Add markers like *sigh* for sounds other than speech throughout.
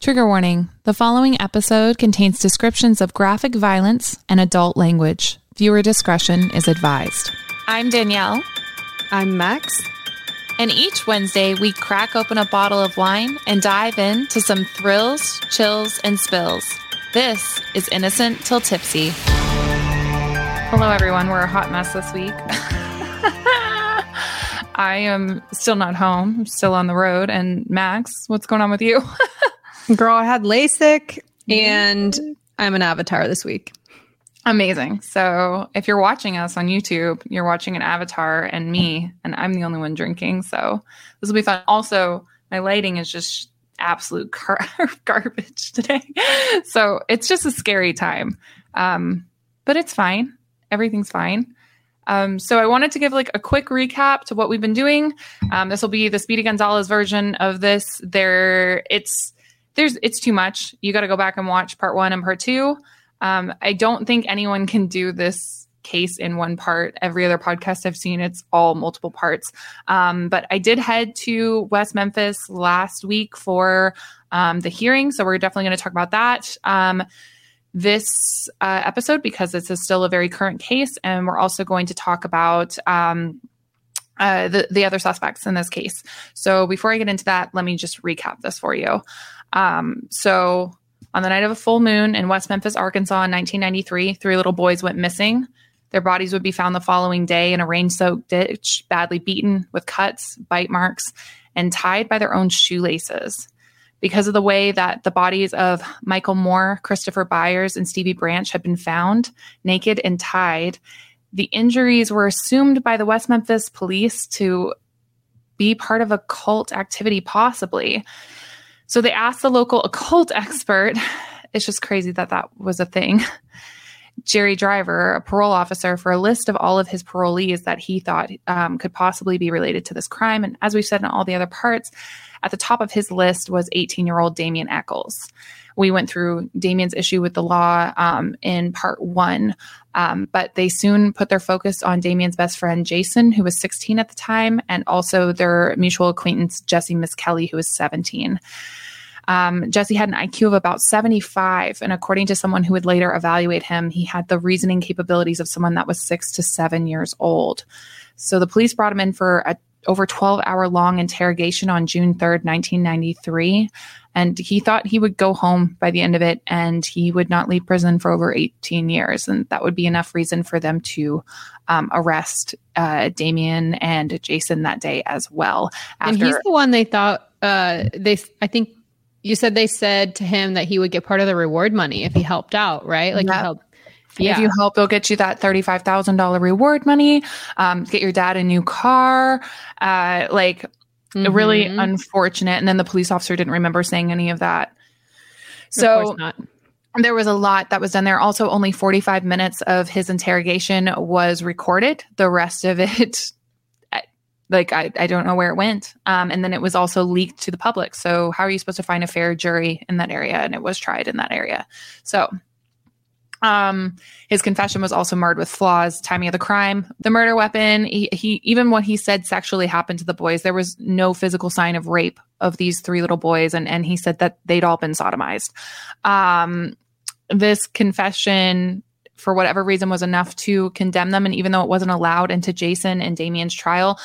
Trigger warning the following episode contains descriptions of graphic violence and adult language. Viewer discretion is advised. I'm Danielle. I'm Max. And each Wednesday, we crack open a bottle of wine and dive into some thrills, chills, and spills. This is Innocent Til Tipsy. Hello, everyone. We're a hot mess this week. *laughs* I am still not home, I'm still on the road. And Max, what's going on with you? *laughs* Girl, I had LASIK and I'm an avatar this week. Amazing. So if you're watching us on YouTube, you're watching an avatar and me, and I'm the only one drinking. So this will be fun. Also, my lighting is just absolute car- *laughs* garbage today. *laughs* So it's just a scary time. Um, but it's fine. Everything's fine. Um, so I wanted to give like a quick recap to what we've been doing. Um, this will be the Speedy Gonzalez version of this. There, it's there's it's too much. You got to go back and watch part one and part two. Um, I don't think anyone can do this case in one part. Every other podcast I've seen, it's all multiple parts. Um, but I did head to West Memphis last week for um, the hearing, so we're definitely going to talk about that. Um, this uh, episode because this is still a very current case, and we're also going to talk about um, uh, the the other suspects in this case. So before I get into that, let me just recap this for you. Um, so on the night of a full moon in West Memphis, Arkansas in 1993, three little boys went missing. Their bodies would be found the following day in a rain soaked ditch, badly beaten with cuts, bite marks, and tied by their own shoelaces. Because of the way that the bodies of Michael Moore, Christopher Byers, and Stevie Branch had been found, naked and tied, the injuries were assumed by the West Memphis police to be part of a cult activity, possibly. So they asked the local occult *laughs* expert. It's just crazy that that was a thing. Jerry Driver, a parole officer, for a list of all of his parolees that he thought um, could possibly be related to this crime. And as we've said in all the other parts, at the top of his list was 18 year old Damien Echols. We went through Damien's issue with the law um, in part one, um, but they soon put their focus on Damien's best friend, Jason, who was 16 at the time, and also their mutual acquaintance, Jesse Misskelley, who was 17. Um, Jesse had an IQ of about 75, and according to someone who would later evaluate him, he had the reasoning capabilities of someone that was six to seven years old. So the police brought him in for a over 12 hour long interrogation on June 3rd, 1993. And he thought he would go home by the end of it and he would not leave prison for over 18 years. And that would be enough reason for them to um, arrest uh, Damien and Jason that day as well. After- and he's the one they thought, uh, they, I think you said they said to him that he would get part of the reward money if he helped out, right? Like yep. he helped. Yeah. If you help, they'll get you that thirty-five thousand dollar reward money. Um, get your dad a new car. Uh, like mm-hmm. really unfortunate. And then the police officer didn't remember saying any of that. So of there was a lot that was done there. Also, only 45 minutes of his interrogation was recorded. The rest of it like I, I don't know where it went um, and then it was also leaked to the public so how are you supposed to find a fair jury in that area and it was tried in that area so um, his confession was also marred with flaws timing of the crime the murder weapon. He, he even what he said sexually happened to the boys. There was no physical sign of rape of these three little boys and and he said that they'd all been sodomized. Um, this confession for whatever reason was enough to condemn them and even though it wasn't allowed into jason and damien's trial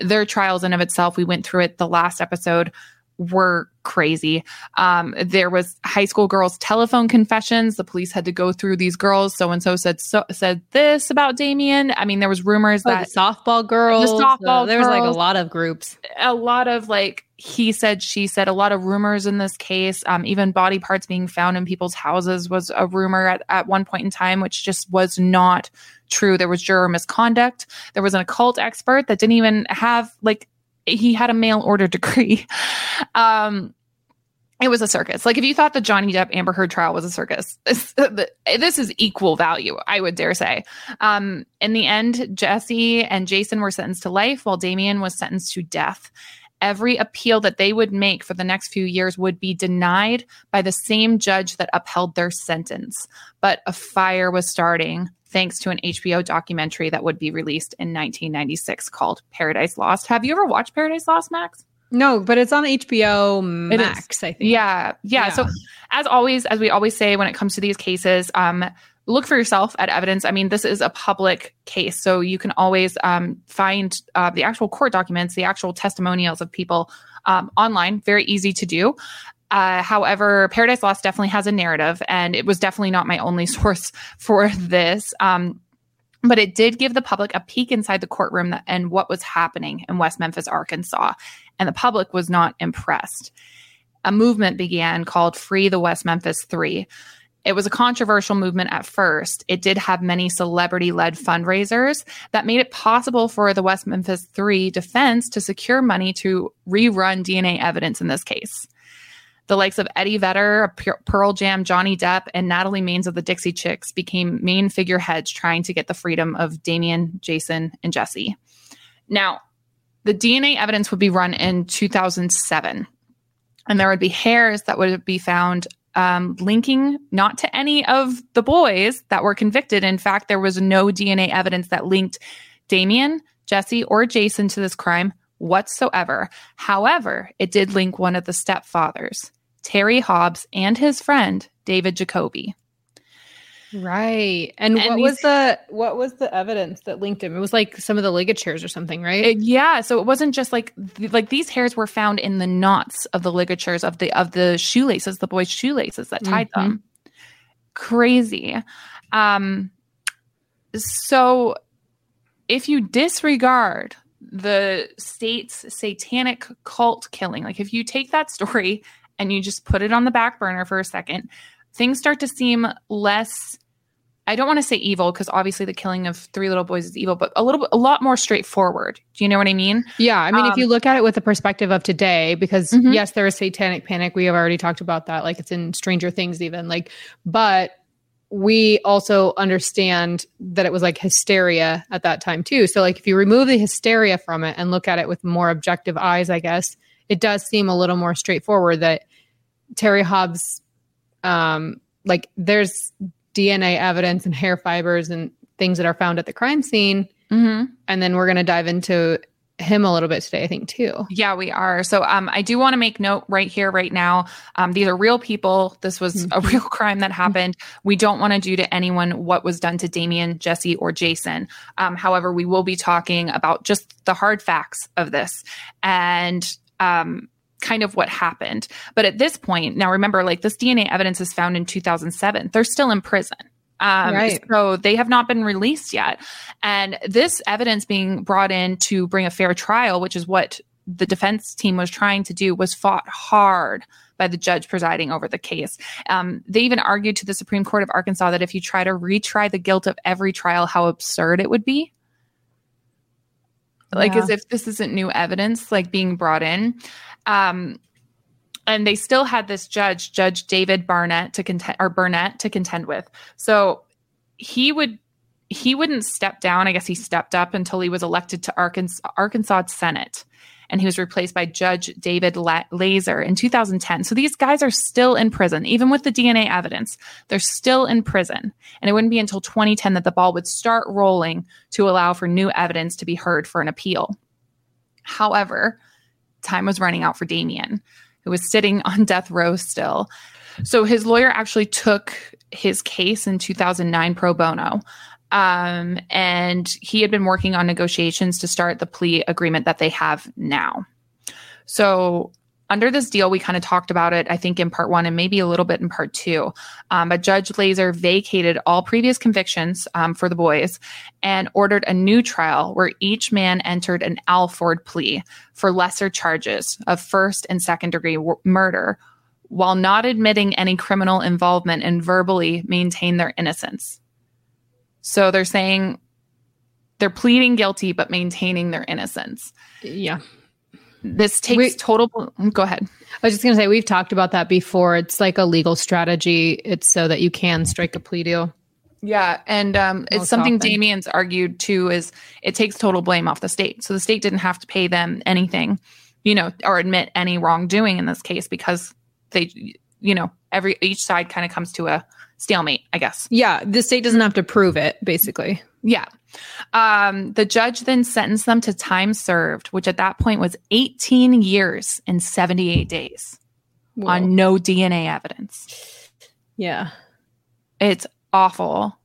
their trials in of itself, we went through it the last episode, were crazy. Um, there was high school girls' telephone confessions. The police had to go through these girls. So and so said so said this about Damien. I mean, there was rumors oh, that softball girls, the softball. there was like a lot of groups, a lot of like he said, she said, a lot of rumors in this case. Um, even body parts being found in people's houses was a rumor at, at one point in time, which just was not true. There was juror misconduct. There was an occult expert that didn't even have like he had a mail order degree. *laughs* Um, it was a circus. Like if you thought the Johnny Depp Amber Heard trial was a circus, *laughs* this, this is equal value, I would dare say. Um, in the end, Jesse and Jason were sentenced to life, while Damien was sentenced to death. Every appeal that they would make for the next few years would be denied by the same judge that upheld their sentence. But a fire was starting thanks to an HBO documentary that would be released in 1996 called Paradise Lost. Have you ever watched Paradise Lost, Max? No, but it's on HBO Max, I think. Yeah, yeah, yeah. So, as always, as we always say when it comes to these cases, um, look for yourself at evidence. I mean, this is a public case, so you can always um, find uh, the actual court documents, the actual testimonials of people um, online. Very easy to do. Uh, however, Paradise Lost definitely has a narrative, and it was definitely not my only *laughs* source for this. Um, but it did give the public a peek inside the courtroom and what was happening in West Memphis, Arkansas. And the public was not impressed. A movement began called Free the West Memphis Three. It was a controversial movement at first. It did have many celebrity led fundraisers that made it possible for the West Memphis Three defense to secure money to rerun DNA evidence in this case. The likes of Eddie Vedder, Pearl Jam, Johnny Depp, and Natalie Maines of the Dixie Chicks became main figureheads trying to get the freedom of Damien, Jason, and Jesse. Now, the DNA evidence would be run in 2007, and there would be hairs that would be found um, linking not to any of the boys that were convicted. In fact, there was no DNA evidence that linked Damien, Jesse, or Jason to this crime whatsoever. However, it did link one of the stepfathers. Terry Hobbs, and his friend David Jacoby. Right. And, and what was the what was the evidence that linked him? It was like some of the ligatures or something, right? It, yeah, so it wasn't just like like these hairs were found in the knots of the ligatures of the of the shoelaces, the boys' shoelaces that tied mm-hmm. them. Crazy. Um so if you disregard the state's satanic cult killing, like if you take that story and you just put it on the back burner for a second, things start to seem less I don't want to say evil because obviously the killing of three little boys is evil, but a little a lot more straightforward. Do you know what I mean? Yeah. I mean, um, if you um, look at it with the perspective of today, because mm-hmm. yes, there is satanic panic. We have already talked about that. Like it's in Stranger Things, even like, but we also understand that it was like hysteria at that time too. So, like, if you remove the hysteria from it and look at it with more objective eyes, I guess it does seem a little more straightforward that Terry Hobbs, um, like there's DNA evidence and hair fibers and things that are found at the crime scene. Mm-hmm. And then we're going to dive into him a little bit today, I think, too. Yeah, we are. So um, I do want to make note right here, right now. Um, these are real people. This was mm-hmm. a *laughs* real crime that happened. We don't want to do to anyone what was done to Damien, Jesse, or Jason. Um, however, we will be talking about just the hard facts of this. And um, kind of what happened. But at this point, now remember, like this DNA evidence is found in 2007. They're still in prison. Um, right. So they have not been released yet. And this evidence being brought in to bring a fair trial, which is what the defense team was trying to do, was fought hard by the judge presiding over the case. Um, they even argued to the Supreme Court of Arkansas that if you try to retry the guilt of every trial, how absurd it would be. Like yeah. as if this isn't new evidence, like being brought in. Um, and they still had this judge, Judge David Barnett, to contend or Burnett to contend with. So he would he wouldn't step down. I guess he stepped up until he was elected to Arkansas, Arkansas Senate, and he was replaced by Judge David La- Laser in 2010. So these guys are still in prison, even with the DNA evidence. They're still in prison, and it wouldn't be until 2010 that the ball would start rolling to allow for new evidence to be heard for an appeal. However, time was running out for Damien, who was sitting *laughs* on death row still. So his lawyer actually took his case in 2009 pro bono. Um, and he had been working on negotiations to start the plea agreement that they have now. So under this deal, we kind of talked about it, I think, in part one and maybe a little bit in part two. Um, but Judge Laser vacated all previous convictions um, for the boys and ordered a new trial where each man entered an Alford plea for lesser charges of first and second degree w- murder while not admitting any criminal involvement and verbally maintain their innocence. So they're saying they're pleading guilty but maintaining their innocence. Yeah this takes we, total. Go ahead. I was just going to say we've talked about that before. It's like a legal strategy. It's so that you can strike a plea deal. Yeah, and um, it's something often. Damien's argued too. Is it takes total blame off the state, so the state didn't have to pay them anything, you know, or admit any wrongdoing in this case because they, you know, every each side kind of comes to a stalemate, I guess. Yeah, the state doesn't have to prove it, basically. Yeah. Um, the judge then sentenced them to time served, which at that point was 18 years and 78 days Whoa. on no DNA evidence. Yeah. It's awful.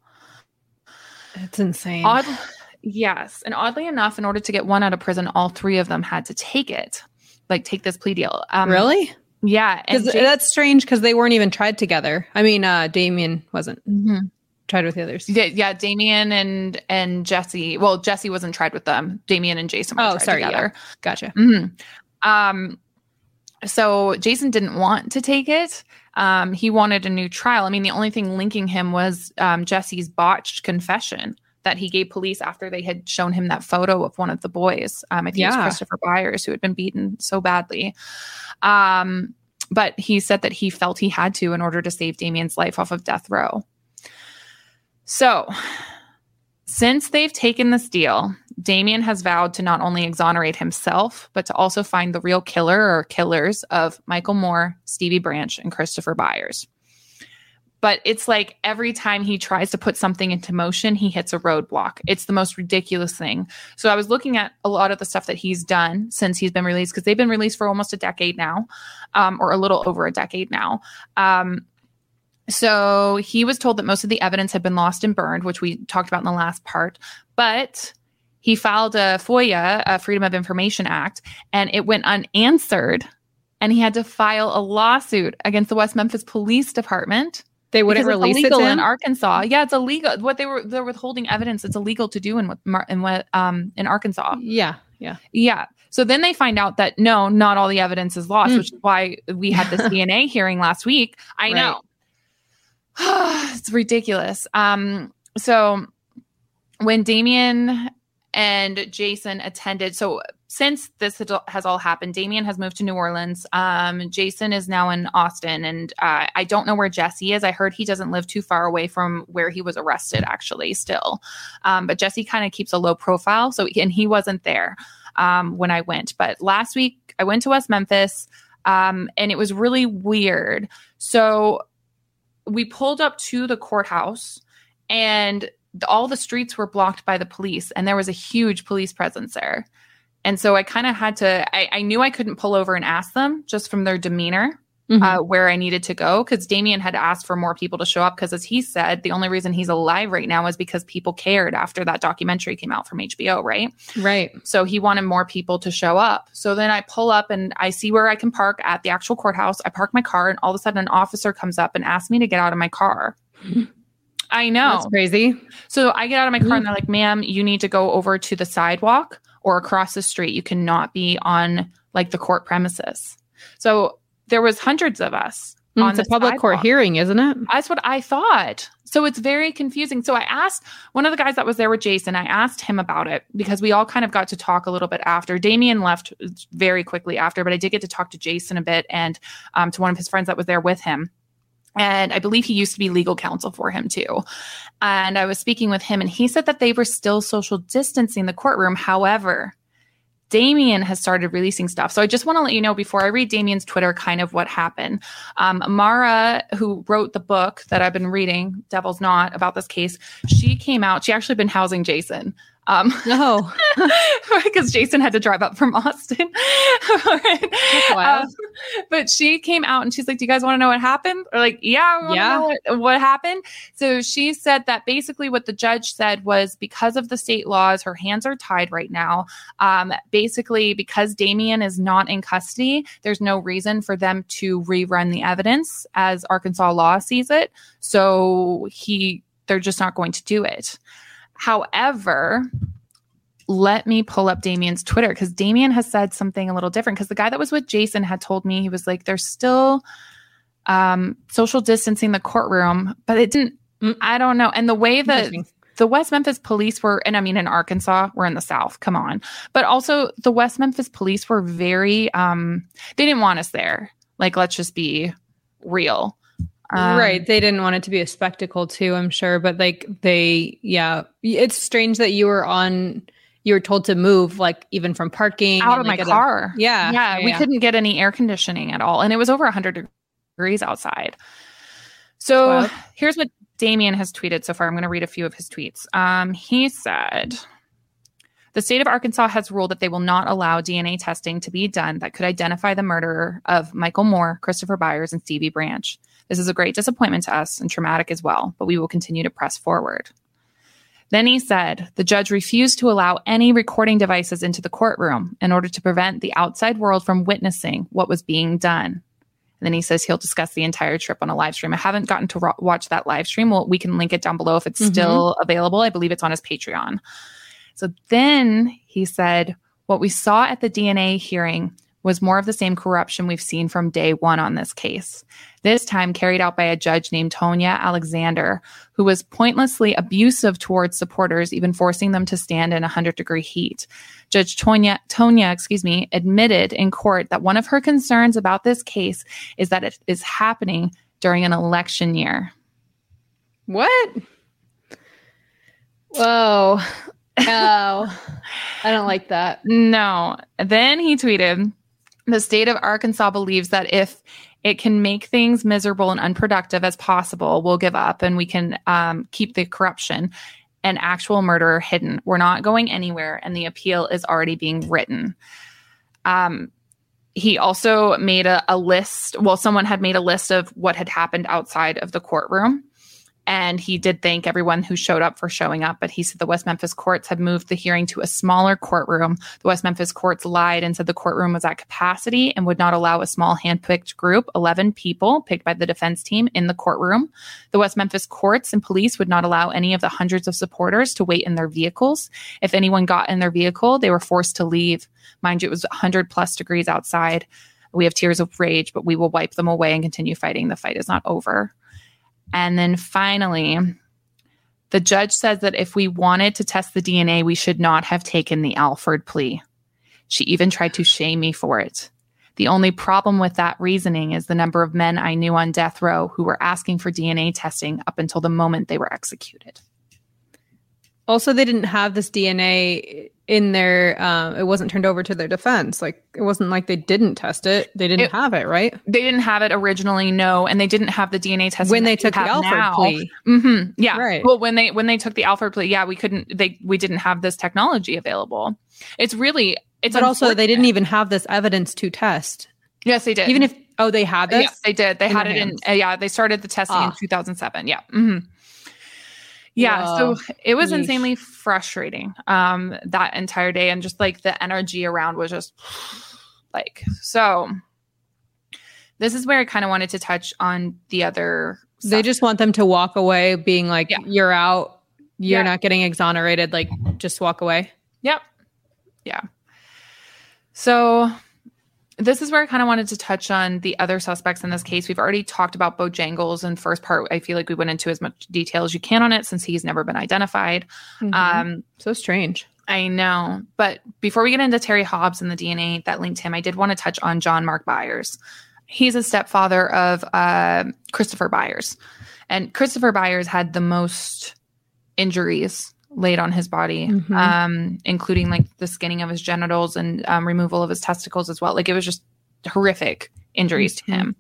It's insane. Odd, yes. And oddly enough, in order to get one out of prison, all three of them had to take it, like take this plea deal. Um, really? Yeah. Jay- that's strange because they weren't even tried together. I mean, uh, Damien wasn't. Mm-hmm tried with the others. Yeah, yeah, Damien and and Jesse. Well, Jesse wasn't tried with them. Damien and Jason. oh, sorry, together. Yeah. Gotcha. Mm-hmm. Um, so Jason didn't want to take it. Um, he wanted a new trial. I mean, the only thing linking him was um, Jesse's botched confession that he gave police after they had shown him that photo of one of the boys. Um, I think yeah. it was Christopher Byers who had been beaten so badly. Um, but he said that he felt he had to in order to save Damien's life off of death row. So, since they've taken this deal, Damien has vowed to not only exonerate himself, but to also find the real killer or killers of Michael Moore, Stevie Branch, and Christopher Byers. But it's like every time he tries to put something into motion, he hits a roadblock. It's the most ridiculous thing. So I was looking at a lot of the stuff that he's done since he's been released, because they've been released for almost a decade now, um, or a little over a decade now. Um, so he was told that most of the evidence had been lost and burned, which we talked about in the last part. But he filed a FOIA, a Freedom of Information Act, and it went unanswered. And he had to file a lawsuit against the West Memphis Police Department. They wouldn't release it in Arkansas. Yeah, it's illegal. What they were they're withholding evidence. It's illegal to do in what in what um in Arkansas. Yeah, yeah, yeah. So then they find out that no, not all the evidence is lost, mm. which is why we had this *laughs* DNA hearing last week. I right. know *sighs* it's ridiculous. Um, so when Damien and Jason attended, so since this has all happened, Damien has moved to New Orleans. Um, Jason is now in Austin, and uh, I don't know where Jesse is. I heard he doesn't live too far away from where he was arrested, actually, still. Um, but Jesse kind of keeps a low profile, so and he wasn't there um, when I went. But last week I went to West Memphis, um, and it was really weird. So we pulled up to the courthouse and all the streets were blocked by the police and there was a huge police presence there and so i kind of had to I, I, knew i couldn't pull over and ask them just from their demeanor mm-hmm. uh, where i needed to go because damien had asked for more people to show up because as he said the only reason he's alive right now is because people cared after that documentary came out from hbo right? Right. So he wanted more people to show up. So then i pull up and i see where i can park at the actual courthouse. I park my car and all of a sudden an officer comes up and asks me to get out of my car. *laughs* I know. That's crazy. So I get out of my car and they're like, ma'am, you need to go over to the sidewalk or across the street. You cannot be on like the court premises. So there was hundreds of us. Mm, on it's a public sidewalk. court hearing, isn't it? That's what I thought. So it's very confusing. So I asked one of the guys that was there with Jason, I asked him about it because we all kind of got to talk a little bit after. Damien left very quickly after, but I did get to talk to Jason a bit and um, to one of his friends that was there with him. And I believe he used to be legal counsel for him too. And I was speaking with him, and he said that they were still social distancing the courtroom. However, Damien has started releasing stuff. So I just want to let you know before I read Damien's Twitter kind of what happened. Um, Mara, who wrote the book that I've been reading, Devil's Knot, about this case, she came out. She actually been housing Jason um, no, *laughs* because Jason had to drive up from *laughs* Austin. um, but she came out and she's like, "Do you guys want to know what happened?" Or like, "Yeah, yeah, what, what, happened." So she said that basically what the judge said was because of the state laws, her hands are tied right now. Um, basically, because Damien is not in custody, there's no reason for them to rerun the evidence as Arkansas law sees it. So he, they're just not going to do it. However, let me pull up Damien's Twitter because Damien has said something a little different. Because the guy that was with Jason had told me he was like, there's still um, social distancing the courtroom, but it didn't. Mm. I don't know. And the way that the West Memphis police were, and I mean, in Arkansas, we're in the South, come on. But also, the West Memphis police were very, um, they didn't want us there. Like, let's just be real. Um, right. They didn't want it to be a spectacle, too, I'm sure. But like, they, yeah, it's strange that you were on, you were told to move, like, even from parking out of like, my car. A, yeah, yeah. Yeah. We couldn't get any air conditioning at all. And it was over 100 degrees outside. So wow. here's what Damien has tweeted so far. I'm going to read a few of his tweets. Um, he said, the state of Arkansas has ruled that they will not allow DNA testing to be done that could identify the murderer of Michael Moore, Christopher Byers, and Stevie Branch. This is a great disappointment to us and traumatic as well, but we will continue to press forward. Then he said the judge refused to allow any recording devices into the courtroom in order to prevent the outside world from witnessing what was being done. And then he says he'll discuss the entire trip on a live stream. I haven't gotten to ro- watch that live stream. Well, we can link it down below if it's mm-hmm. still available. I believe it's on his Patreon. So then he said, what we saw at the DNA hearing was more of the same corruption we've seen from day one on this case. This time carried out by a judge named Tonya Alexander, who was pointlessly abusive towards supporters, even forcing them to stand in 100 degree heat. Judge Tonya, Tonya, excuse me, admitted in court that one of her concerns about this case is that it is happening during an election year. What? Whoa. Oh, I don't like that. *laughs* No. Then he tweeted, the state of Arkansas believes that if it can make things miserable and unproductive as possible, we'll give up and we can um, keep the corruption and actual murderer hidden. We're not going anywhere, and the appeal is already being written. Um, he also made a, a list. Well, someone had made a list of what had happened outside of the courtroom. And he did thank everyone who showed up for showing up. But he said the West Memphis courts had moved the hearing to a smaller courtroom. The West Memphis courts lied and said the courtroom was at capacity and would not allow a small handpicked group, 11 people picked by the defense team, in the courtroom. The West Memphis courts and police would not allow any of the hundreds of supporters to wait in their vehicles. If anyone got in their vehicle, they were forced to leave. Mind you, it was 100 plus degrees outside. We have tears of rage, but we will wipe them away and continue fighting. The fight is not over. And then finally, the judge says that if we wanted to test the DNA, we should not have taken the Alford plea. She even tried to shame me for it. The only problem with that reasoning is the number of men I knew on death row who were asking for DNA testing up until the moment they were executed. Also, they didn't have this DNA in their um, it wasn't turned over to their defense. Like it wasn't like they didn't test it. They didn't it, have it right? They didn't have it originally no. And they didn't have the dna test when they took the alford now. plea. Mm-hmm, yeah. Right. Well when they when they took the alford plea yeah we couldn't they we didn't have this technology available. It's really it's but also they didn't even have this evidence to test. Yes they did. Even if oh they had this? yes they did. They in had it hands. in uh, yeah they started the testing ah. in 2007 yeah. Mm-hmm. Yeah, Whoa. so it was Yeesh. insanely frustrating um that entire day and just like the energy around was just like so this is where I kind of wanted to touch on the other stuff. They just want them to walk away being like yeah. you're out, you're yeah. not getting exonerated, like just walk away. Yep. Yeah. So this is where I kind of wanted to touch on the other suspects in this case. We've already talked about Bojangles in first part. I feel like we went into as much detail as you can on it since he's never been identified. Mm-hmm. Um, so strange. I know. But before we get into Terry Hobbs and the DNA that linked him, I did want to touch on John Mark Byers. He's a stepfather of uh, Christopher Byers. And Christopher Byers had the most injuries laid on his body, mm-hmm. um, including like the skinning of his genitals and um, removal of his testicles as well. Like it was just horrific injuries mm-hmm. to him.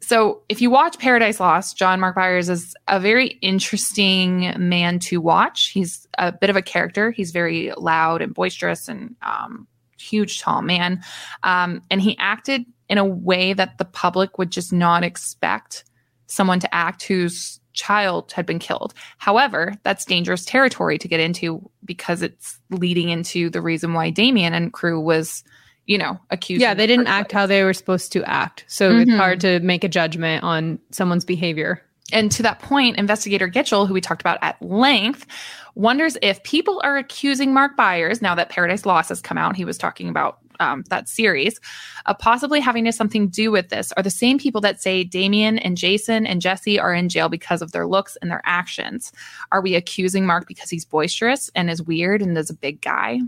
So if you watch Paradise Lost, John Mark Byers is a very interesting man to watch. He's a bit of a character. He's very loud and boisterous and um, huge, tall man. Um, and he acted in a way that the public would just not expect someone to act who's child had been killed. However, that's dangerous territory to get into because it's leading into the reason why Damien and crew was, you know, accused. Yeah, they didn't act how they were supposed to act. So mm-hmm. it's hard to make a judgment on someone's behavior. And to that point, investigator Gitchell, who we talked about at length, wonders if people are accusing Mark Byers now that Paradise Lost has come out. He was talking about um, that series, uh, possibly having to something to do with this are the same people that say Damien and Jason and Jesse are in jail because of their looks and their actions. Are we accusing Mark because he's boisterous and is weird and is a big guy?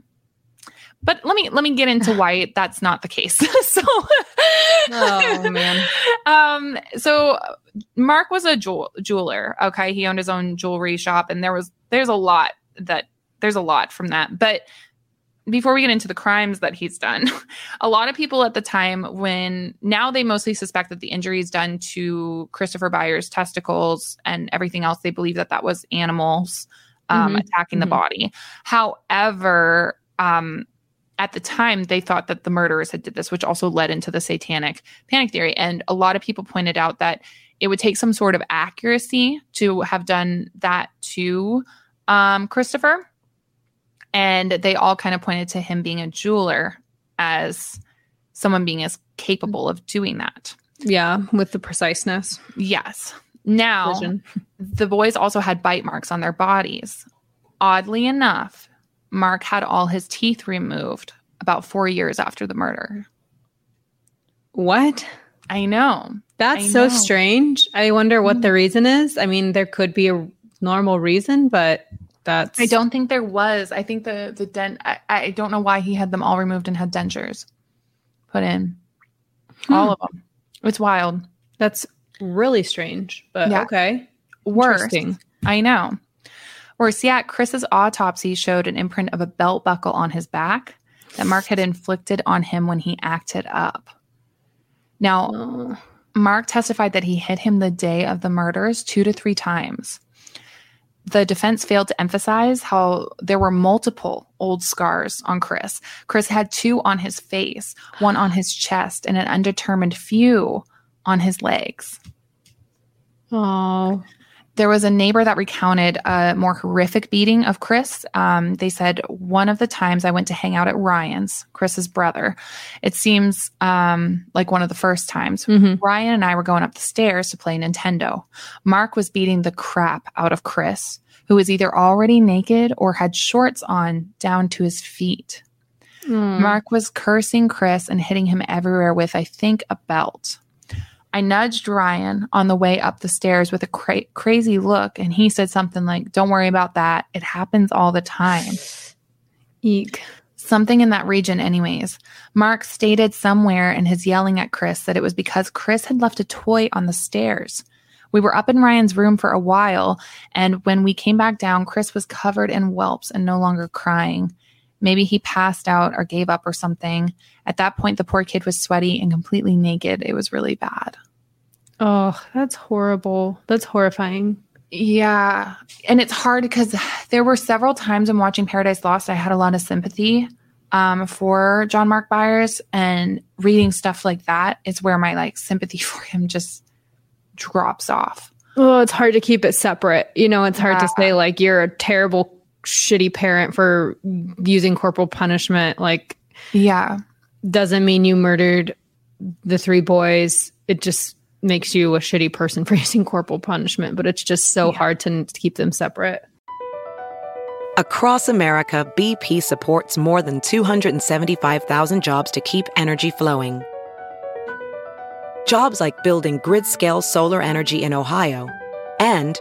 But let me let me get into why *sighs* that's not the case. *laughs* so, oh man. *laughs* Um, so Mark was a jewel- jeweler. Okay, he owned his own jewelry shop, and there was there's a lot that there's a lot from that. But before we get into the crimes that he's done, *laughs* a lot of people at the time, when now they mostly suspect that the injuries done to Christopher Byers' testicles and everything else, they believe that that was animals um, mm-hmm. attacking mm-hmm. the body. However, um, at the time, they thought that the murderers had did this, which also led into the satanic panic theory. And a lot of people pointed out that it would take some sort of accuracy to have done that to um, Christopher and they all kind of pointed to him being a jeweler as someone being as capable of doing that. Yeah, with the preciseness. Yes. Now, Vision. the boys also had bite marks on their bodies. Oddly enough, Mark had all his teeth removed about four years after the murder. What? I know. That's I so strange. I wonder what mm-hmm. the reason is. I mean, there could be a normal reason, but that's I don't think there was. I think the the dent. I, I don't know why he had them all removed and had dentures put in. Hmm. All of them. It's wild. That's really strange, but yeah. okay. Worse. I know. Worse yet, Chris's autopsy showed an imprint of a belt buckle on his back that Mark had inflicted on him when he acted up. Now. Mark testified that he hit him the day of the murders two to three times the defense failed to emphasize how there were multiple old scars on Chris. Chris had two on his face, one on his chest, and an undetermined few on his legs. Oh. There was a neighbor that recounted a more horrific beating of Chris. Um, they said, One of the times I went to hang out at Ryan's, Chris's brother. It seems um, like one of the first times. Mm-hmm. Ryan and I were going up the stairs to play Nintendo. Mark was beating the crap out of Chris, who was either already naked or had shorts on down to his feet. Mm. Mark was cursing Chris and hitting him everywhere with, I think, a belt. I nudged Ryan on the way up the stairs with a cra- crazy look, and he said something like, Don't worry about that. It happens all the time. Eek. Something in that region, anyways. Mark stated somewhere in his yelling at Chris that it was because Chris had left a toy on the stairs. We were up in Ryan's room for a while, and when we came back down, Chris was covered in whelps and no longer crying. Maybe he passed out or gave up or something. At that point, the poor kid was sweaty and completely naked. It was really bad. Oh, that's horrible. That's horrifying. Yeah. And it's hard because there were several times in watching Paradise Lost, I had a lot of sympathy um, for John Mark Byers. And reading stuff like that is where my like sympathy *laughs* for him just drops off. Oh, it's hard to keep it separate. You know, it's hard yeah. to say like you're a terrible shitty parent for using corporal punishment like yeah. doesn't mean you murdered the three boys. It just makes you a shitty person *laughs* for using corporal punishment but it's just so yeah. hard to, to keep them separate. Across america bp supports more than 275000 jobs to keep energy flowing. Jobs like building grid-scale solar energy in ohio and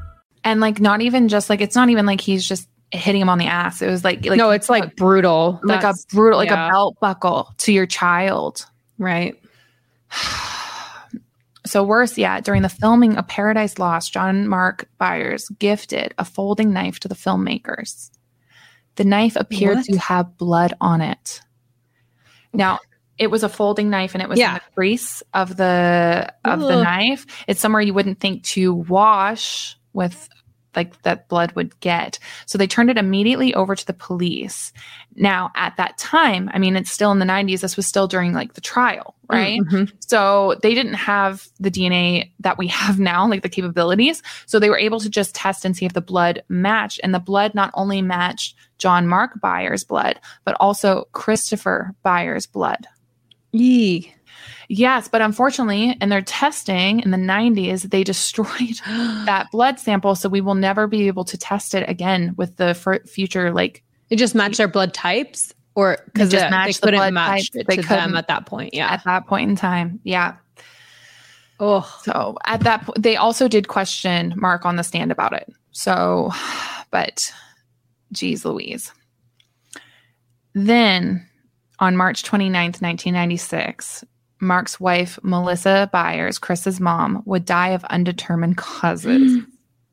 and like not even just like it's not even like he's just hitting him on the ass. It was like, like no, it's like brutal, like That's, a brutal, like yeah. a belt buckle to your child, right? *sighs* so worse yet, during the filming of Paradise Lost, John Mark Byers gifted a folding knife to the filmmakers. The knife appeared What? to have blood on it. Now, it was a folding knife and it was Yeah. in the crease of the of the knife. It's somewhere you wouldn't think to wash with like that blood would get. So they turned it immediately over to the police. Now, at that time, I mean, it's still in the 90s. This was still during like the trial, right? Mhm. So they didn't have the DNA that we *laughs* have now, like the capabilities. So they were able to just test and see if the blood matched. And the blood not only matched John Mark Byers' blood, but also Christopher Byers' blood. Yee. Yes, but unfortunately, in their testing in the 90s, they *laughs* destroyed *gasps* that blood sample. So we will never be able to test it again with the f- future, like, It just matched their blood types, or because just they, they matched couldn't blood match type. it They to them at that point. Yeah. at that point in time. Yeah. Oh, So at that point, they also did question Mark on the stand about it. So, *sighs* but geez Louise. Then on March 29th, 1996, Mark's wife, Melissa Byers, Chris's mom, would die of undetermined causes.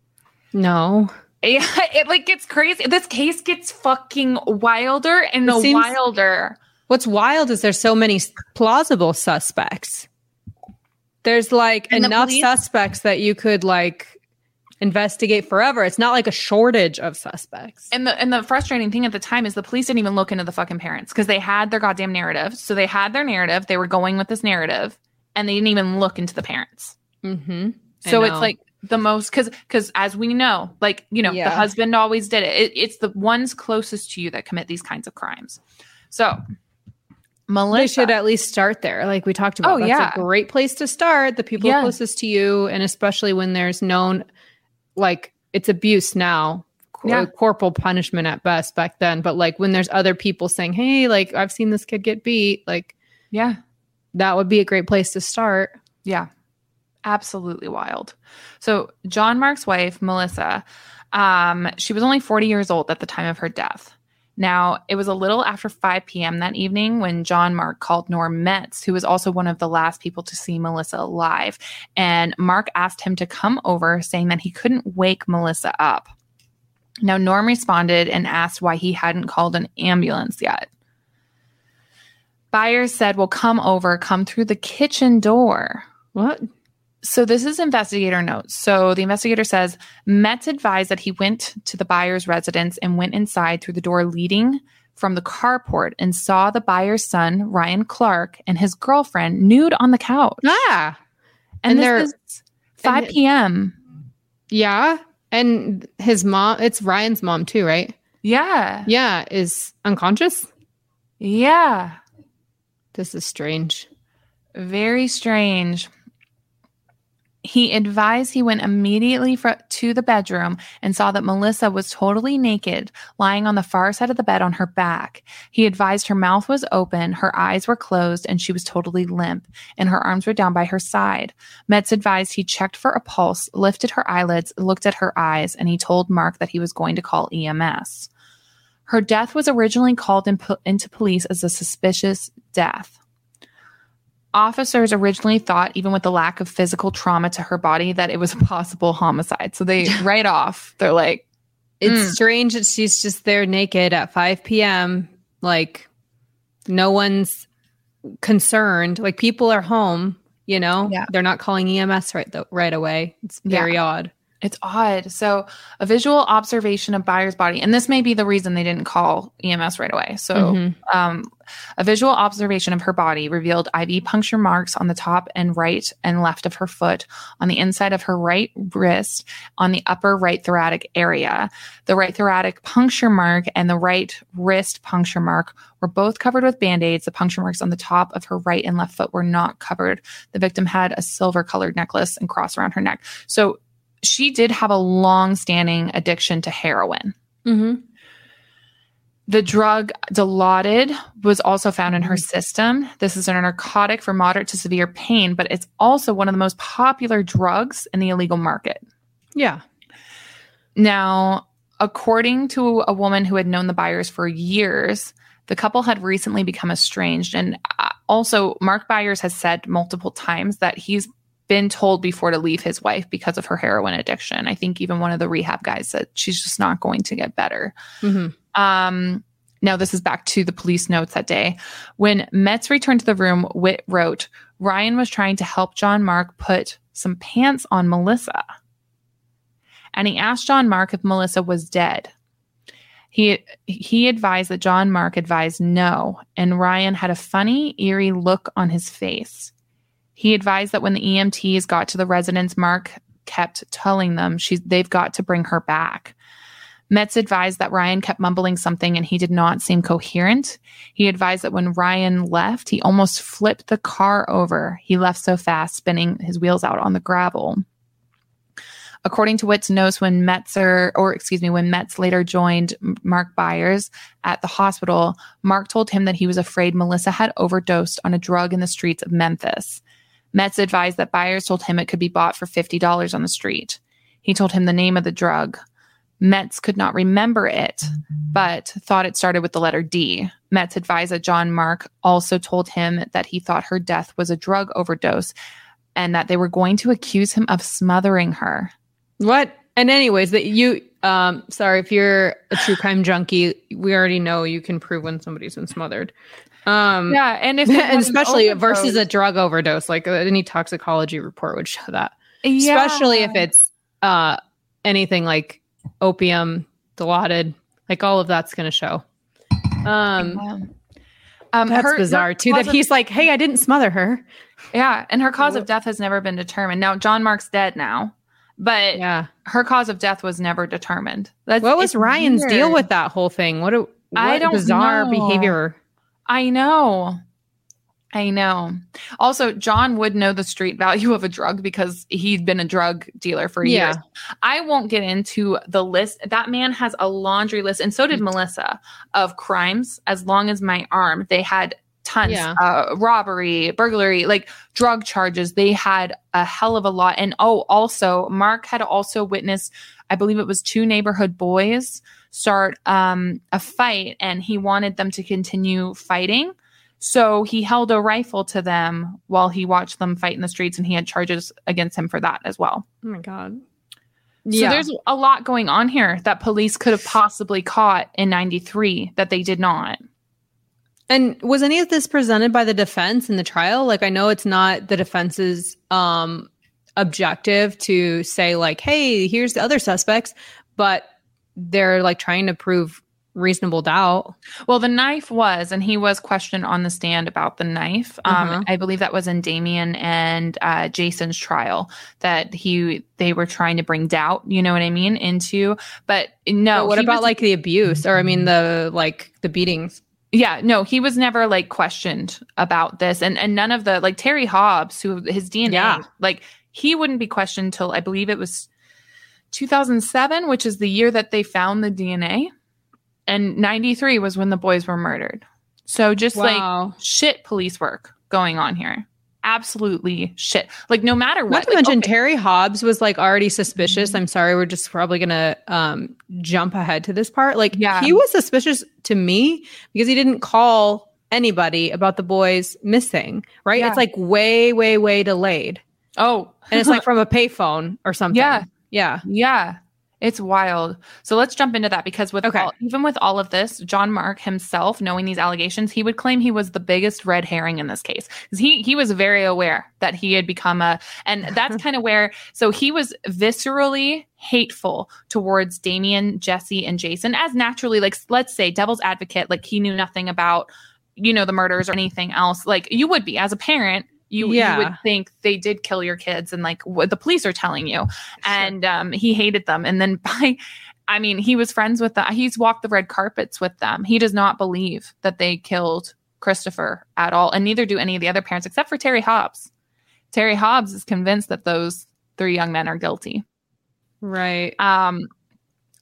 *gasps* no. Yeah, it like gets crazy. This case gets fucking wilder and seems- wilder. What's wild is there's so many plausible suspects. There's like And the enough police- suspects that you could like investigate forever. It's not like a shortage of suspects. And the and the frustrating thing at the time is the police didn't even look into the fucking parents because they had their goddamn narrative. So they had their narrative. They were going with this narrative, and they didn't even look into the parents. Mm-hmm. So it's like the most because because as we know, like you know, Yeah. the husband always did it. it. It's the ones closest to you that commit these kinds of crimes. So Melissa, they should at least start there, like we talked about. Oh, That's yeah. a great place to start. The people Yeah. closest to you, and especially when there's known, like it's abuse now, Yeah. corporal punishment at best back then. But like when there's other people saying, "Hey, like I've seen this kid get beat," like yeah, that would be a great place to start. Yeah. Absolutely wild. So John Mark's wife, Melissa, um, she was only 40 years old at the time of her death. Now, it was a little after 5 p.m. that evening when John Mark called Norm Metz, who was also one of the last people to see Melissa alive. And Mark asked him to come over, saying that he couldn't wake Melissa up. Now, Norm responded and asked why he hadn't called an ambulance yet. Byers said, Well, come over, come through the kitchen door. What? So this is investigator notes. So the investigator says Metz advised that he went to the Byers' residence and went inside through the door leading from the carport and saw the Byers' son, Ryan Clark, and his girlfriend nude on the couch. Yeah. and and they're- 5 and- p.m. yeah. And his mom, it's Ryan's mom too, right? Yeah. Yeah, is unconscious. Yeah. This is strange. Very strange. He advised he went immediately fr- to the bedroom and saw that Melissa was totally naked, lying on the far side of the bed on her back. He advised her mouth was open, her eyes were closed, and she was totally limp, and her arms were down by her side. Metz advised he checked for a pulse, lifted her eyelids, looked at her eyes, and he told Mark that he was going to call EMS. Her death was originally called in po- into police as a suspicious death. Officers originally thought, even with the lack of physical trauma to her body, that it was a possible homicide. So they right off, they're like, It's Mm. strange that she's just there naked at 5 p.m. Like, no one's concerned. Like, people are home, you know? Yeah. They're not calling EMS right, th- right away. It's Yeah. very odd. It's odd. So, a visual observation of Byers' body, and this may be the reason they didn't call EMS right away. So, Mhm. um, a visual observation of her body revealed IV puncture marks on the top and right and left of her foot, on the inside of her right wrist, on the upper right thoracic area. The right thoracic puncture mark and the right wrist puncture mark were both covered with band aids. The puncture marks on the top of her right and left foot were not covered. The victim had a silver colored necklace and cross around her neck. So, she did have a long standing addiction to heroin. Mm-hmm. The drug Dilaudid was also found in her system. This is a narcotic for moderate to severe pain, but it's also one of the most popular drugs in the illegal market. Yeah. Now, according to a woman who had known the Byers for years, the couple had recently become estranged. And uh, also, Mark Byers has said multiple times that he's been told before to leave his wife because of her heroin addiction. I think even one of the rehab guys said she's just not going to get better. Mm-hmm. Um, now, this is back to the police notes that day. When Metz returned to the room, Witt wrote, Ryan was trying to help John Mark put some pants on Melissa. And he asked John Mark if Melissa was dead. He he advised that John Mark advised no, and Ryan had a funny, eerie look on his face. He advised that when the EMTs got to the residence, Mark kept telling them she's they've got to bring her back. Metz advised that Ryan kept mumbling something and he did not seem coherent. He advised that when Ryan left, he almost flipped the car over. He left so fast, spinning his wheels out on the gravel. According to Witt's notes, when Metzer, or excuse me, when Metz later joined Mark Byers at the hospital, Mark told him that he was afraid Melissa had overdosed on a drug in the streets of Memphis. Metz advised that Byers told him it could be bought for $50 on the street. He told him the name of the drug. Metz could not remember it, but thought it started with the letter D. Metz that John Mark also told him that he thought her death was a drug overdose and that they were going to accuse him of smothering her. What? And anyways, that you um sorry if you're a true crime junkie, we already know you can prove when somebody's been smothered. Um Yeah, and if *laughs* and especially versus a drug overdose, like uh, any toxicology report would show that. Yeah. Especially if it's uh anything like opium, dilaudid, like all of that's going to show. Um, Um, that's her- bizarre too. That of- he's like, hey, I didn't smother her. yeah, and her cause of death has never been determined. Now, John Mark's dead now, but Yeah. her cause of death was never determined. That's, What was Ryan's deal with that whole thing? What a what I don't bizarre know. behavior. I know. I know. Also, John would know the street value of a drug because he'd been a drug dealer for Yeah. years. I won't get into the list. That man has a laundry list, and so did Melissa, of crimes as long as my arm. They had tons Yeah. uh, robbery, burglary, like drug charges. They had a hell of a lot. And oh, also, Mark had also witnessed, I believe it was two neighborhood boys start um, a fight, and he wanted them to continue fighting. So he held a rifle to them while he watched them fight in the streets, and he had charges against him for that as well. Oh my god. So there's a lot going on here that police could have possibly caught in 93 that they did not. And was any of this presented by the defense in the trial? Like I know it's not the defense's um objective to say like, "Hey, here's the other suspects," but they're like trying to prove reasonable doubt. Well, the knife was, and he was questioned on the stand about the knife. Um, Uh-huh. I believe that was in Damien and uh, Jason's trial that he they were trying to bring doubt. You know what I mean? Into, but no. But what about was- like the abuse or I mean the like the beatings? Yeah, no, he was never like questioned about this, and and none of the like Terry Hobbs, who his DNA, Yeah. like he wouldn't be questioned till I believe it was 2007, which is the year that they found the DNA, and 93 was when the boys were murdered. So just Wow. like shit police work going on here, absolutely shit. Like no matter what, Not to like, mention okay, Terry Hobbs was like already suspicious. I'm sorry, we're just probably gonna um jump ahead to this part. Like Yeah. he was suspicious to me because he didn't call anybody about the boys missing. Right? Yeah. It's like way, way, way delayed. oh, And it's like *laughs* from a payphone or something. Yeah. Yeah. Yeah. It's wild. So let's jump into that because with Okay. all, even with all of this, John Mark himself knowing these allegations, he would claim he was the biggest red herring in this case because he he was very aware that he had become a, and that's *laughs* kind of where. So he was viscerally hateful towards Damien, Jesse, and Jason as naturally, like let's say, devil's advocate, like he knew nothing about you know the murders or anything else. Like you would be as a parent. You, Yeah. you would think they did kill your kids and like what the police are telling you and um, he hated them. And then *laughs* by, I mean, he was friends with them. He's walked the red carpets with them. He does not believe that they killed Christopher at all, and neither do any of the other parents except for Terry Hobbs. Terry Hobbs is convinced that those three young men are guilty. Right. Um,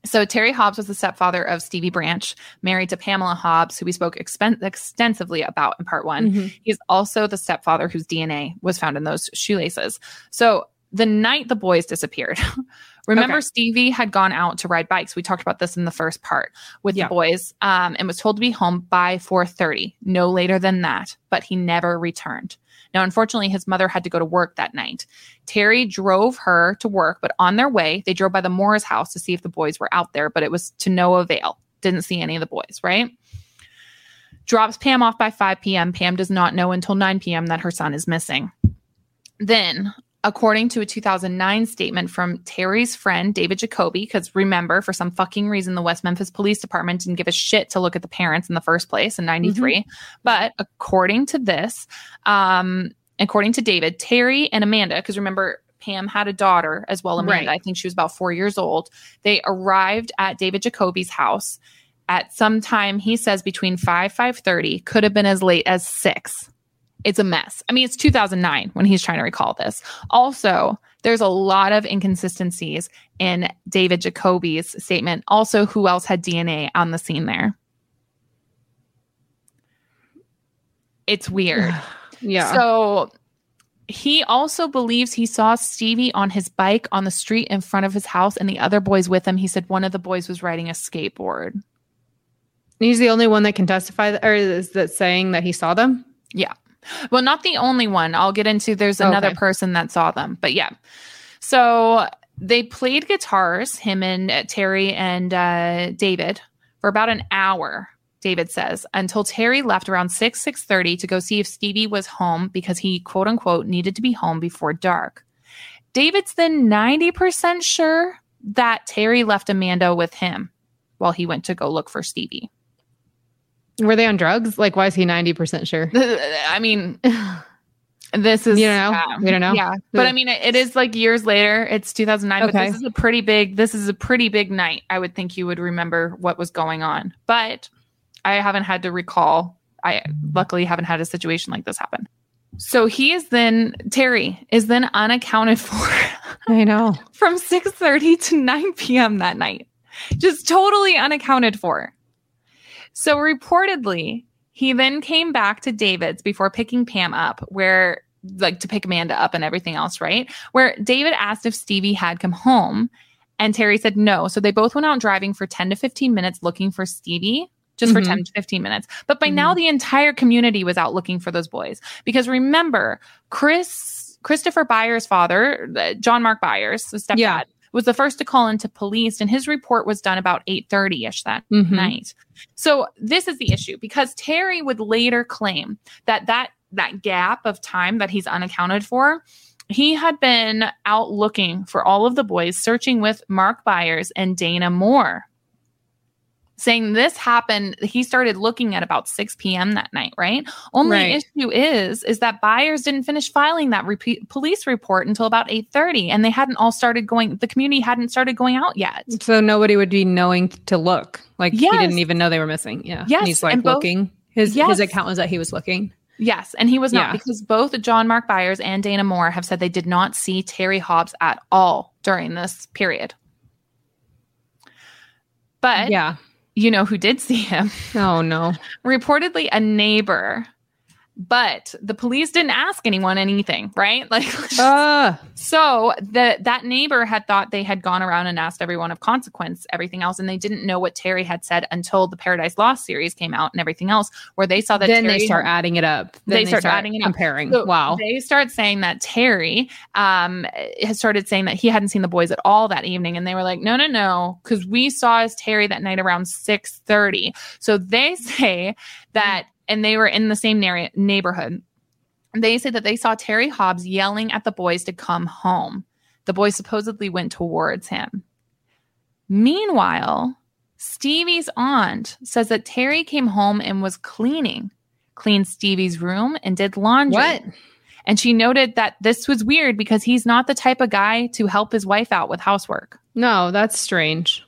so Terry Hobbs was the stepfather of Stevie Branch, married to Pamela Hobbs, who we spoke expen- extensively about in part one. Mhm. He's also the stepfather whose DNA was found in those shoelaces. So the night the boys disappeared. *laughs* Remember, Okay. Stevie had gone out to ride bikes. We talked about this in the first part with Yeah. the boys, um, and was told to be home by 4:30, no later than that. But he never returned. Now, unfortunately, his mother had to go to work that night. Terry drove her to work, but on their way, they drove by the Moore's house to see if the boys were out there, but it was to no avail. Didn't see any of the boys, right? Drops Pam off by 5 p.m. Pam does not know until 9 p.m. that her son is missing. Then, according to a 2009 statement from Terry's friend, David Jacoby, because remember, for some fucking reason, the West Memphis Police Department didn't give a shit to look at the parents in the first place in 93. But according to this, um, according to David, Terry and Amanda, because remember, Pam had a daughter as well, Amanda. Right. I think she was about four years old. They arrived at David Jacoby's house at some time, he says between 5 5.30, could have been as late as 6 it's a mess. I mean, it's 2009 when he's trying to recall this. Also, there's a lot of inconsistencies in David Jacoby's statement. Also, who else had DNA on the scene there? It's weird. *sighs* Yeah. So he also believes he saw Stevie on his bike on the street in front of his house and the other boys with him. He said one of the boys was riding a skateboard. He's the only one that can testify or is that saying that he saw them? Yeah. Well, not the only one. I'll get into there's another Okay. person that saw them. But yeah. So they played guitars, him and uh, Terry and uh, David, for about an hour. David says until Terry left around six six thirty to go see if Stevie was home because he quote unquote needed to be home before dark. David's then ninety percent sure that Terry left Amanda with him while he went to go look for Stevie. Were they on drugs? Like, why is he 90% sure? *laughs* I mean, this is You know? yeah. We don't know? Yeah, but I mean, it, it is like years later. It's 2009, but Okay. this is a pretty big. This is a pretty big night. I would think you would remember what was going on, but I haven't had to recall. I luckily haven't had a situation like this happen. So he is then Terry is then unaccounted for *laughs* I know. from 6:30 to 9 p.m. that night. Just totally unaccounted for. So reportedly, he then came back to David's before picking Pam up, where like to pick Amanda up and everything else, right? Where David asked if Stevie had come home and Terry said no. So they both went out driving for 10 to 15 minutes looking for Stevie. Just for Mhm. 10 to 15 minutes. But by now, the entire community was out looking for those boys. Because remember, Chris, Christopher Byers' father, uh, John Mark Byers, the stepdad, Yeah. Was the first to call into police, and his report was done about 8:30 ish that Mhm. night. So this is the issue because Terry would later claim that that that gap of time that he's unaccounted for, he had been out looking for all of the boys, searching with Mark Byers and Dana Moore. Saying this happened, he started looking at about 6 p.m. that night, right? Only Right. issue is, is that Byers didn't finish filing that repeat police report until about 8:30, and they hadn't all started going. The community hadn't started going out yet. So nobody would be knowing to look. Like he didn't even know they were missing. Yeah. Yes, And he's like and both- looking. His Yes. his account was that he was looking. Yes, and he was not Yeah. because both John Mark Byers and Dana Moore have said they did not see Terry Hobbs at all during this period. But yeah. You know who did see him? Oh no. *laughs* Reportedly a neighbor. But the police didn't ask anyone anything, right? *laughs* Like Ah. so that that neighbor had thought they had gone around and asked everyone of consequence, everything else, and they didn't know what Terry had said until the Paradise Lost series came out and everything else, where they saw that then Terry they start adding it up. They Then start adding it up. comparing. So wow. They start saying that Terry um, has started saying that he hadn't seen the boys at all that evening, and they were like, "No, no, no," because we saw as Terry that night around six thirty. So they *laughs* say that, and they were in the same nar- neighborhood. They say that they saw Terry Hobbs yelling at the boys to come home. The boys supposedly went towards him. Meanwhile, Stevie's aunt says that Terry came home and was cleaning, cleaned Stevie's room and did laundry. What? And she noted that this was weird because he's not the type of guy to help his wife out with housework. No, that's strange.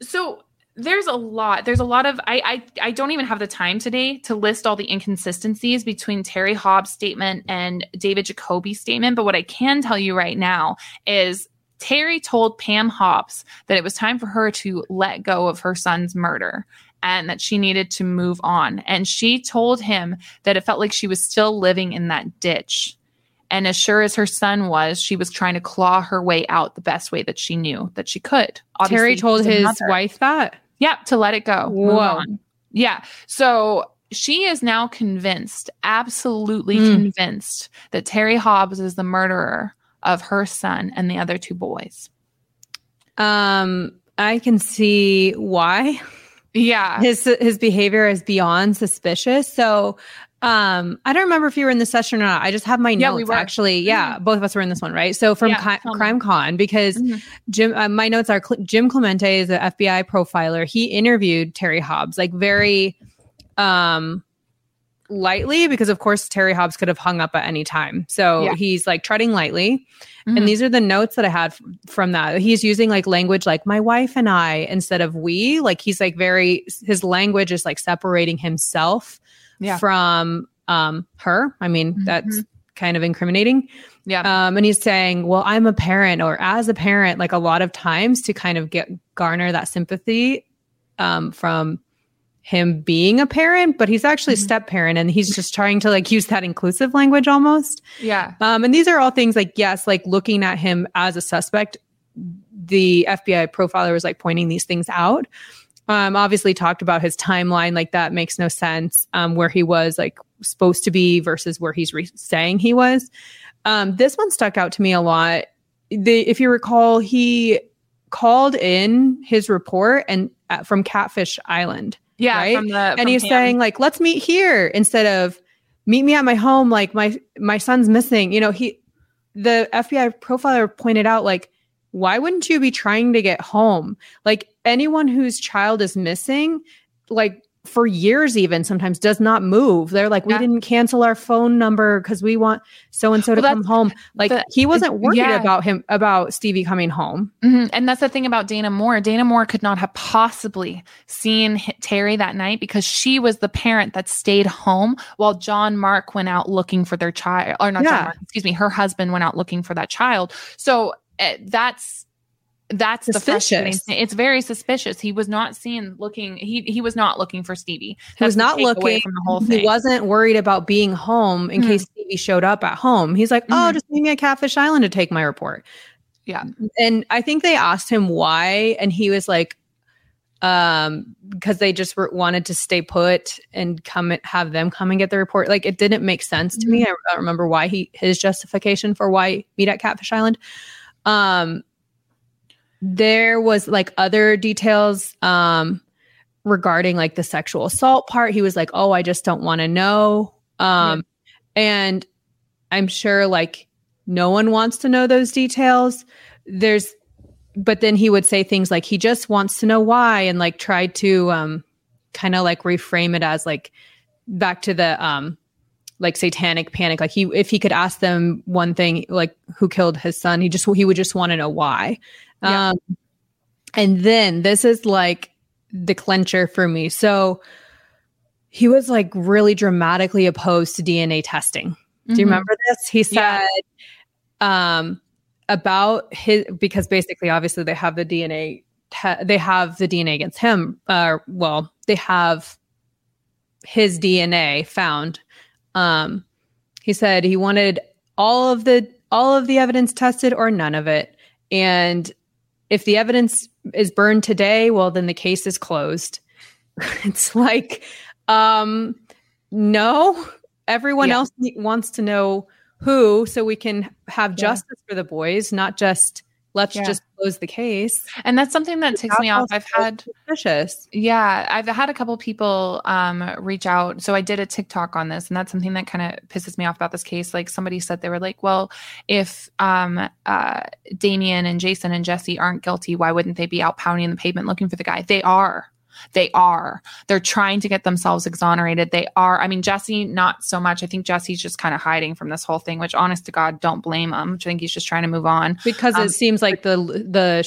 So there's a lot. There's a lot of I I I don't even have the time today to list all the inconsistencies between Terry Hobbs' statement and David Jacoby's statement. But what I can tell you right now is Terry told Pam Hobbs that it was time for her to let go of her son's murder and that she needed to move on. And she told him that it felt like she was still living in that ditch. And as sure as her son was, she was trying to claw her way out the best way that she knew that she could. Obviously, Terry told his mother. wife that? Yeah, to let it go. Whoa. Yeah. So she is now convinced, absolutely mm. convinced, that Terry Hobbs is the murderer of her son and the other two boys. Um, I can see why. Yeah. His his behavior is beyond suspicious. So um, I don't remember if you were in the session or not. I just have my yeah, notes we actually. Yeah, mm-hmm. both of us were in this one, right? So from yeah, Ki- Crime Con, because mm-hmm. Jim, uh, my notes are Cl- Jim Clemente is an FBI profiler. He interviewed Terry Hobbs, like very, um, lightly because of course Terry Hobbs could have hung up at any time. So yeah. he's like treading lightly. Mm-hmm. And these are the notes that I had f- from that. He's using like language like my wife and I instead of we. Like he's like very his language is like separating himself yeah. from um her. I mean, mm-hmm. that's kind of incriminating. Yeah. Um, and he's saying, well, I'm a parent or as a parent, like a lot of times to kind of get garner that sympathy um from him being a parent, but he's actually mm-hmm. a step parent and he's just trying to like use that inclusive language almost. Yeah. Um, and these are all things like, yes, like looking at him as a suspect, the FBI profiler was like pointing these things out. Um, obviously talked about his timeline, like that makes no sense. Um, where he was like supposed to be versus where he's re- saying he was. Um, this one stuck out to me a lot. The, if you recall, he called in his report and uh, from Catfish Island yeah. Right. The, and he's saying like, let's meet here instead of meet me at my home. Like my, my son's missing, you know, he, the FBI profiler pointed out like, why wouldn't you be trying to get home? Like anyone whose child is missing, like for years even sometimes does not move. They're like, we didn't cancel our phone number because we want so and so to come home. Like the, he wasn't worried yeah. about him about Stevie coming home. Mm-hmm. And that's the thing about Dana Moore. Dana Moore could not have possibly seen Terry that night because she was the parent that stayed home while John Mark went out looking for their child, or not yeah. John Mark, excuse me, her husband went out looking for that child. So uh, that's that's suspicious. the It's very suspicious. He was not seen looking. He he was not looking for Stevie. That's he was not looking from the whole thing. He wasn't worried about being home in mm-hmm. case Stevie showed up at home. He's like, oh, mm-hmm. just meet me at Catfish Island to take my report. Yeah, and I think they asked him why, and he was like, um, because they just were, wanted to stay put and come and have them come and get the report. Like it didn't make sense to mm-hmm. me. I, don't remember why he his justification for why meet at Catfish Island. Um, there was like other details um regarding like the sexual assault part. He was like oh i just don't want to know. Um yeah. and i'm sure like no one wants to know those details. There's but then he would say things like he just wants to know why and like try to um kind of like reframe it as like back to the um like satanic panic. Like he if he could ask them one thing like who killed his son he just he would just want to know why yeah. Um, and then this is like the clincher for me. So he was like really dramatically opposed to DNA testing. Do you mm-hmm. remember this? He said yeah. um, about his because basically, obviously, they have the DNA. Te- they have the DNA against him. Uh, well, they have his DNA found. Um, he said he wanted all of the all of the evidence tested or none of it, and if the evidence is burned today, well, then the case is closed. *laughs* it's like, um, no, everyone yeah. else wants to know who, so we can have justice yeah. for the boys, not just let's yeah. just close the case. And that's something that ticks me off. I've had suspicious. Yeah, I've had a couple people um, reach out. So I did a TikTok on this, and that's something that kind of pisses me off about this case. Like somebody said, they were like, "Well, if um, uh, Damien and Jason and Jesse aren't guilty, why wouldn't they be out pounding the pavement looking for the guy? They are." They are. They're trying to get themselves exonerated. They are. I mean, Jesse, not so much. I think Jesse's just kind of hiding from this whole thing, which, honest to God, don't blame him. I think he's just trying to move on because um, it seems like the the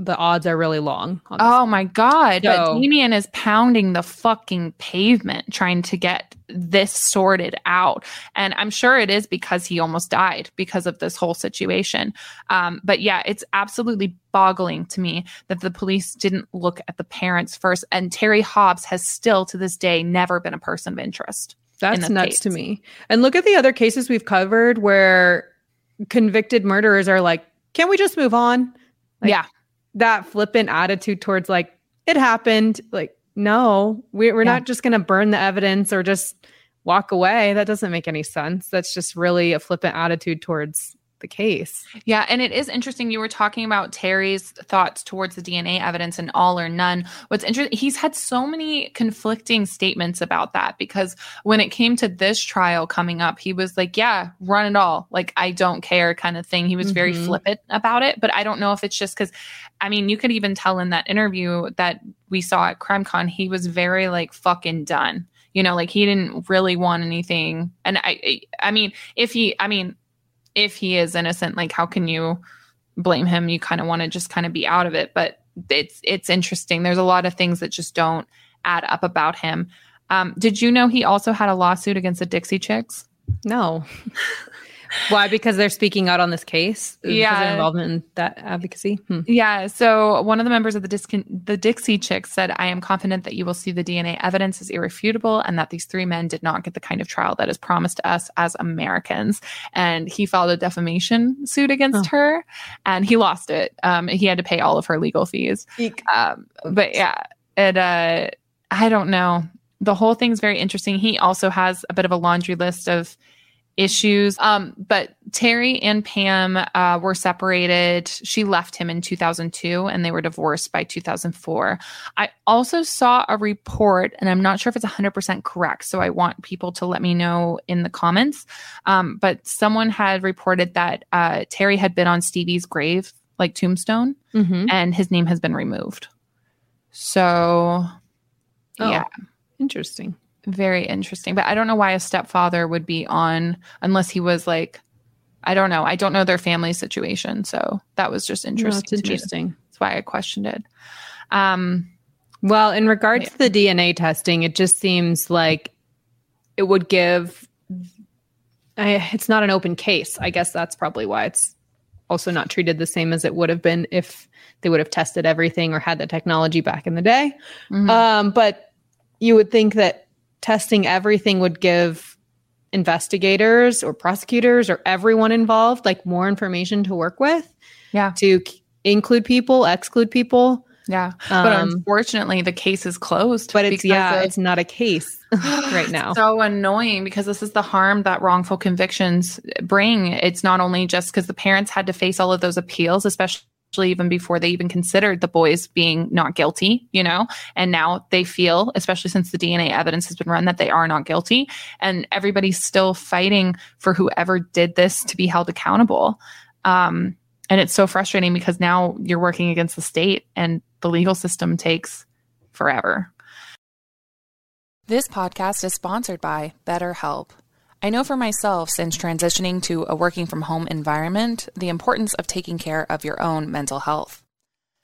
the odds are really long. Oh my god! So, but Damien is pounding the fucking pavement trying to get this sorted out, and I'm sure it is because he almost died because of this whole situation. Um, but yeah, it's absolutely boggling to me that the police didn't look at the parents first. And Terry Hobbs has still to this day never been a person of interest. That's nuts case. to me. And look at the other cases we've covered where convicted murderers are like, "Can we just move on?" Like, yeah, that flippant attitude towards like it happened. Like, no, we, we're yeah. not just going to burn the evidence or just walk away. That doesn't make any sense. That's just really a flippant attitude towards the case. Yeah, and it is interesting. You were talking about Terry's thoughts towards the DNA evidence and all or none. What's interesting, he's had so many conflicting statements about that because when it came to this trial coming up, he was like, Yeah, run it all. Like, I don't care, kind of thing. He was mm-hmm. very flippant about it. But I don't know if it's just because, I mean, you could even tell in that interview that we saw at CrimeCon, he was very like fucking done you know like he didn't really want anything and i i mean if he i mean if he is innocent, like how can you blame him? You kind of want to just kind of be out of it. But it's it's interesting. There's a lot of things that just don't add up about him. Um, did you know he also had a lawsuit against the Dixie Chicks? No. *laughs* Why? Because they're speaking out on this case. Yeah, involvement in that advocacy. Hmm. Yeah. So one of the members of the Disc- the Dixie Chicks said, "I am confident that you will see the DNA evidence is irrefutable, and that these three men did not get the kind of trial that is promised to us as Americans." And he filed a defamation suit against oh. her, and he lost it. Um, he had to pay all of her legal fees. Um, but yeah, it. Uh, I don't know. The whole thing's very interesting. He also has a bit of a laundry list of issues. Um, but Terry and Pam uh, were separated. She left him in 2002 and they were divorced by 2004. I also saw a report, and I'm not sure if it's 100% correct. So I want people to let me know in the comments. Um, but someone had reported that uh, Terry had been on Stevie's grave, like tombstone, mm-hmm. and his name has been removed. So, oh, yeah. Interesting very interesting. But I don't know why a stepfather would be on unless he was like, I don't know. I don't know their family situation. So that was just interesting. No, interesting. Me. That's why I questioned it. Um, well, in regards yeah. to the DNA testing, it just seems like it would give. I, it's not an open case. I guess that's probably why it's also not treated the same as it would have been if they would have tested everything or had the technology back in the day. Mm-hmm. Um, but you would think that testing everything would give investigators or prosecutors or everyone involved like more information to work with. Yeah. To include people, exclude people. Yeah. Um, but unfortunately the case is closed. But it's yeah, of, it's not a case *laughs* right now. so annoying because this is the harm that wrongful convictions bring. It's not only just because the parents had to face all of those appeals, especially even before they even considered the boys being not guilty, you know, and now they feel, especially since the DNA evidence has been run, that they are not guilty. And everybody's still fighting for whoever did this to be held accountable. Um, and it's so frustrating because now you're working against the state and the legal system takes forever. This podcast is sponsored by BetterHelp. I know for myself, since transitioning to a working from home environment, the importance of taking care of your own mental health.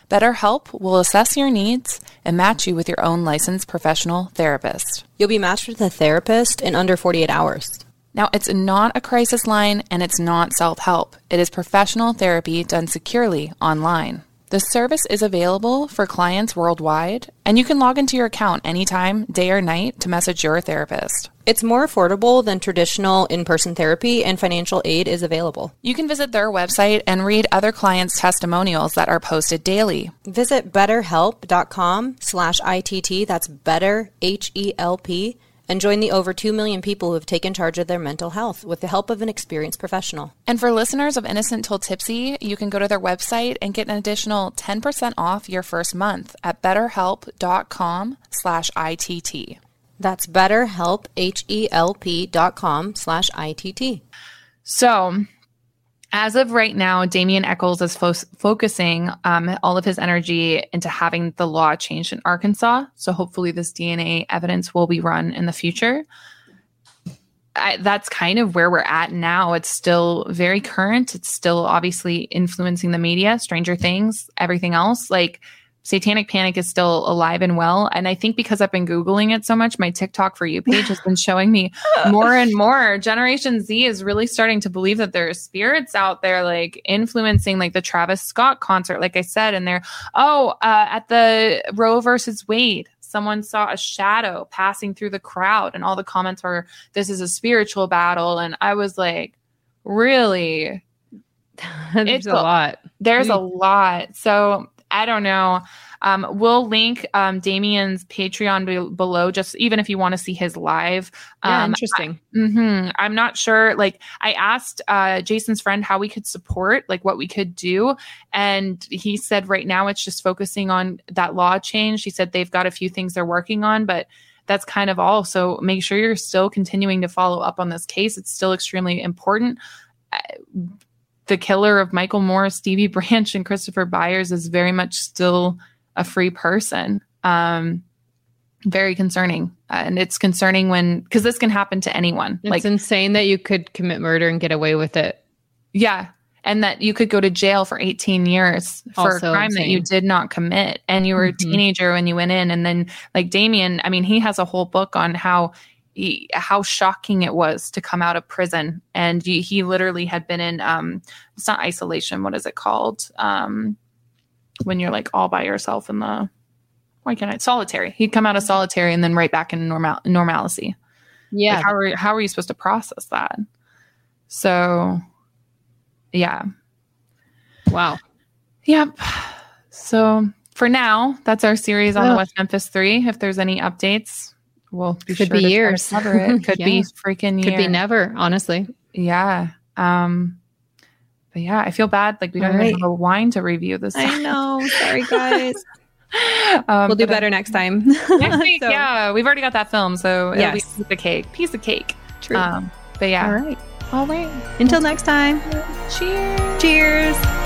BetterHelp will assess your needs and match you with your own licensed professional therapist. You'll be matched with a therapist in under 48 hours. Now, it's not a crisis line and it's not self help. It is professional therapy done securely online. The service is available for clients worldwide, and you can log into your account anytime, day or night, to message your therapist. It's more affordable than traditional in person therapy, and financial aid is available. You can visit their website and read other clients' testimonials that are posted daily. Visit betterhelp.com slash ITT, that's better, H E L P and join the over 2 million people who have taken charge of their mental health with the help of an experienced professional. And for listeners of Innocent Til Tipsy, you can go to their website and get an additional 10% off your first month at betterhelp.com slash ITT. That's betterhelp, H-E-L-P dot com slash ITT. So as of right now, Damien Echols is fo- focusing um, all of his energy into having the law changed in Arkansas. So hopefully, this DNA evidence will be run in the future. I, that's kind of where we're at now. It's still very current. It's still obviously influencing the media, Stranger Things, everything else. Like Satanic Panic is still alive and well. And I think because I've been Googling it so much, my TikTok for you page has been showing me *laughs* more and more. Generation Z is really starting to believe that there are spirits out there, like influencing like the Travis Scott concert, like I said, and they're, oh, uh, at the Roe versus Wade someone saw a shadow passing through the crowd and all the comments were this is a spiritual battle and i was like really *laughs* There's It's a lot. there's a lot so i don't know um, we'll link um, damien's patreon be- below just even if you want to see his live Yeah, um, interesting. hmm I'm not sure. Like, I asked uh, Jason's friend how we could support, like, what we could do. And he said right now it's just focusing on that law change. He said they've got a few things they're working on, but that's kind of all. So make sure you're still continuing to follow up on this case. It's still extremely important. The killer of Michael Moore, Stevie *laughs* Branch, and Christopher Byers is very much still a free person. Um, very concerning. Uh, and it's concerning when, because this can happen to anyone. It's like, insane that you could commit murder and get away with it. yeah. And that you could go to jail for 18 years for Also a crime that you did not commit. And you were a Mhm. teenager when you went in. And then, like Damien, I mean, he has a whole book on how. He, how shocking it was to come out of prison and he, he literally had been in um it's not isolation what is it called um when you're like all by yourself in the why can't I solitary he'd come out of solitary and then right back in normal normalcy Yeah. like how are how are you supposed to process that? So, yeah, wow. yep. So for now, that's our series on the West Memphis Three. If there's any updates, we'll be Could sure be to try to years. Cover it. *laughs* Could be Yeah. freaking Could be never, honestly. Yeah. Um. But yeah, I feel bad. Like we don't All even have a wine to review this. I know. Sorry, *laughs* guys. um, we'll do uh, better next time. *laughs* Next week, So, yeah, we've already got that film, so be Yes. of cake. Piece of cake. True. Um. But yeah. All right. All right. Until next time. Cheers. Cheers.